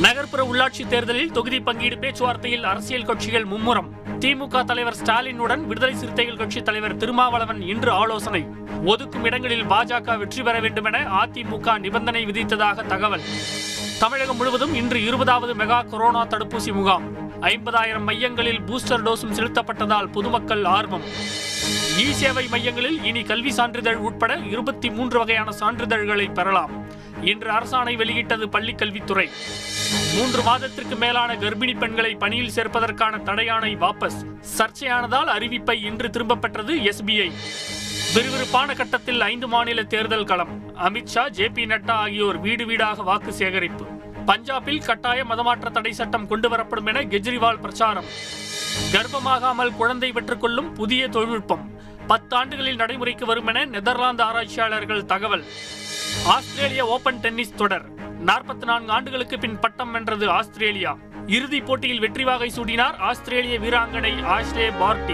நகர்ப்புற உள்ளாட்சி தேர்தலில் தொகுதி பங்கீடு பேச்சுவார்த்தையில் அரசியல் கட்சிகள் மும்முரம். திமுக தலைவர் ஸ்டாலினுடன் விடுதலை சிறுத்தைகள் கட்சி தலைவர் திருமாவளவன் இன்று ஆலோசனை. ஒதுக்கும் இடங்களில் பாஜக வெற்றி பெற வேண்டும் என அதிமுக நிபந்தனை விதித்ததாக தகவல். தமிழகம் முழுவதும் இன்று இருபதாவது மெகா கொரோனா தடுப்பூசி முகாம். ஐம்பதாயிரம் மையங்களில் பூஸ்டர் டோஸும் செலுத்தப்பட்டதால் பொதுமக்கள் ஆர்வம். இ சேவை மையங்களில் இனி கல்வி சான்றிதழ் உட்பட இருபத்தி மூன்று வகையான சான்றிதழ்களை பெறலாம். இன்று அரசாணை வெளியிட்டது பள்ளிக் கல்வித்துறை மூன்று மாதத்திற்கு மேலான கர்ப்பிணி பெண்களை பணியில் சேர்ப்பதற்கான தடையானை வாபஸ். சர்ச்சையானதால் அறிவிப்பை இன்று திரும்ப பெற்றது எஸ்பிஐ. விறுவிறுப்பான கட்டத்தில் ஐந்து மாநில தேர்தல் களம். அமித்ஷா ஜே பி நட்டா ஆகியோர் வீடு வீடாக வாக்கு சேகரிப்பு. பஞ்சாபில் கட்டாய மதமாற்ற தடை சட்டம் கொண்டுவரப்படும் என கெஜ்ரிவால் பிரச்சாரம். கர்ப்பமாகாமல் குழந்தை பெற்றுக்கொள்ளும் புதிய தொழில்நுட்பம். பத்தாண்டுகளில் நடைமுறைக்கு வரும் என நெதர்லாந்து ஆராய்ச்சியாளர்கள் தகவல். ஆஸ்திரேலிய ஓபன் டென்னிஸ் தொடர். நாற்பத்தி நான்கு ஆண்டுகளுக்கு பின் பட்டம் வென்றது ஆஸ்திரேலியா. இறுதிப் போட்டியில் வெற்றி வாகை சூடினார் ஆஸ்திரேலிய வீராங்கனை ஆஷ்லே பார்ட்டி.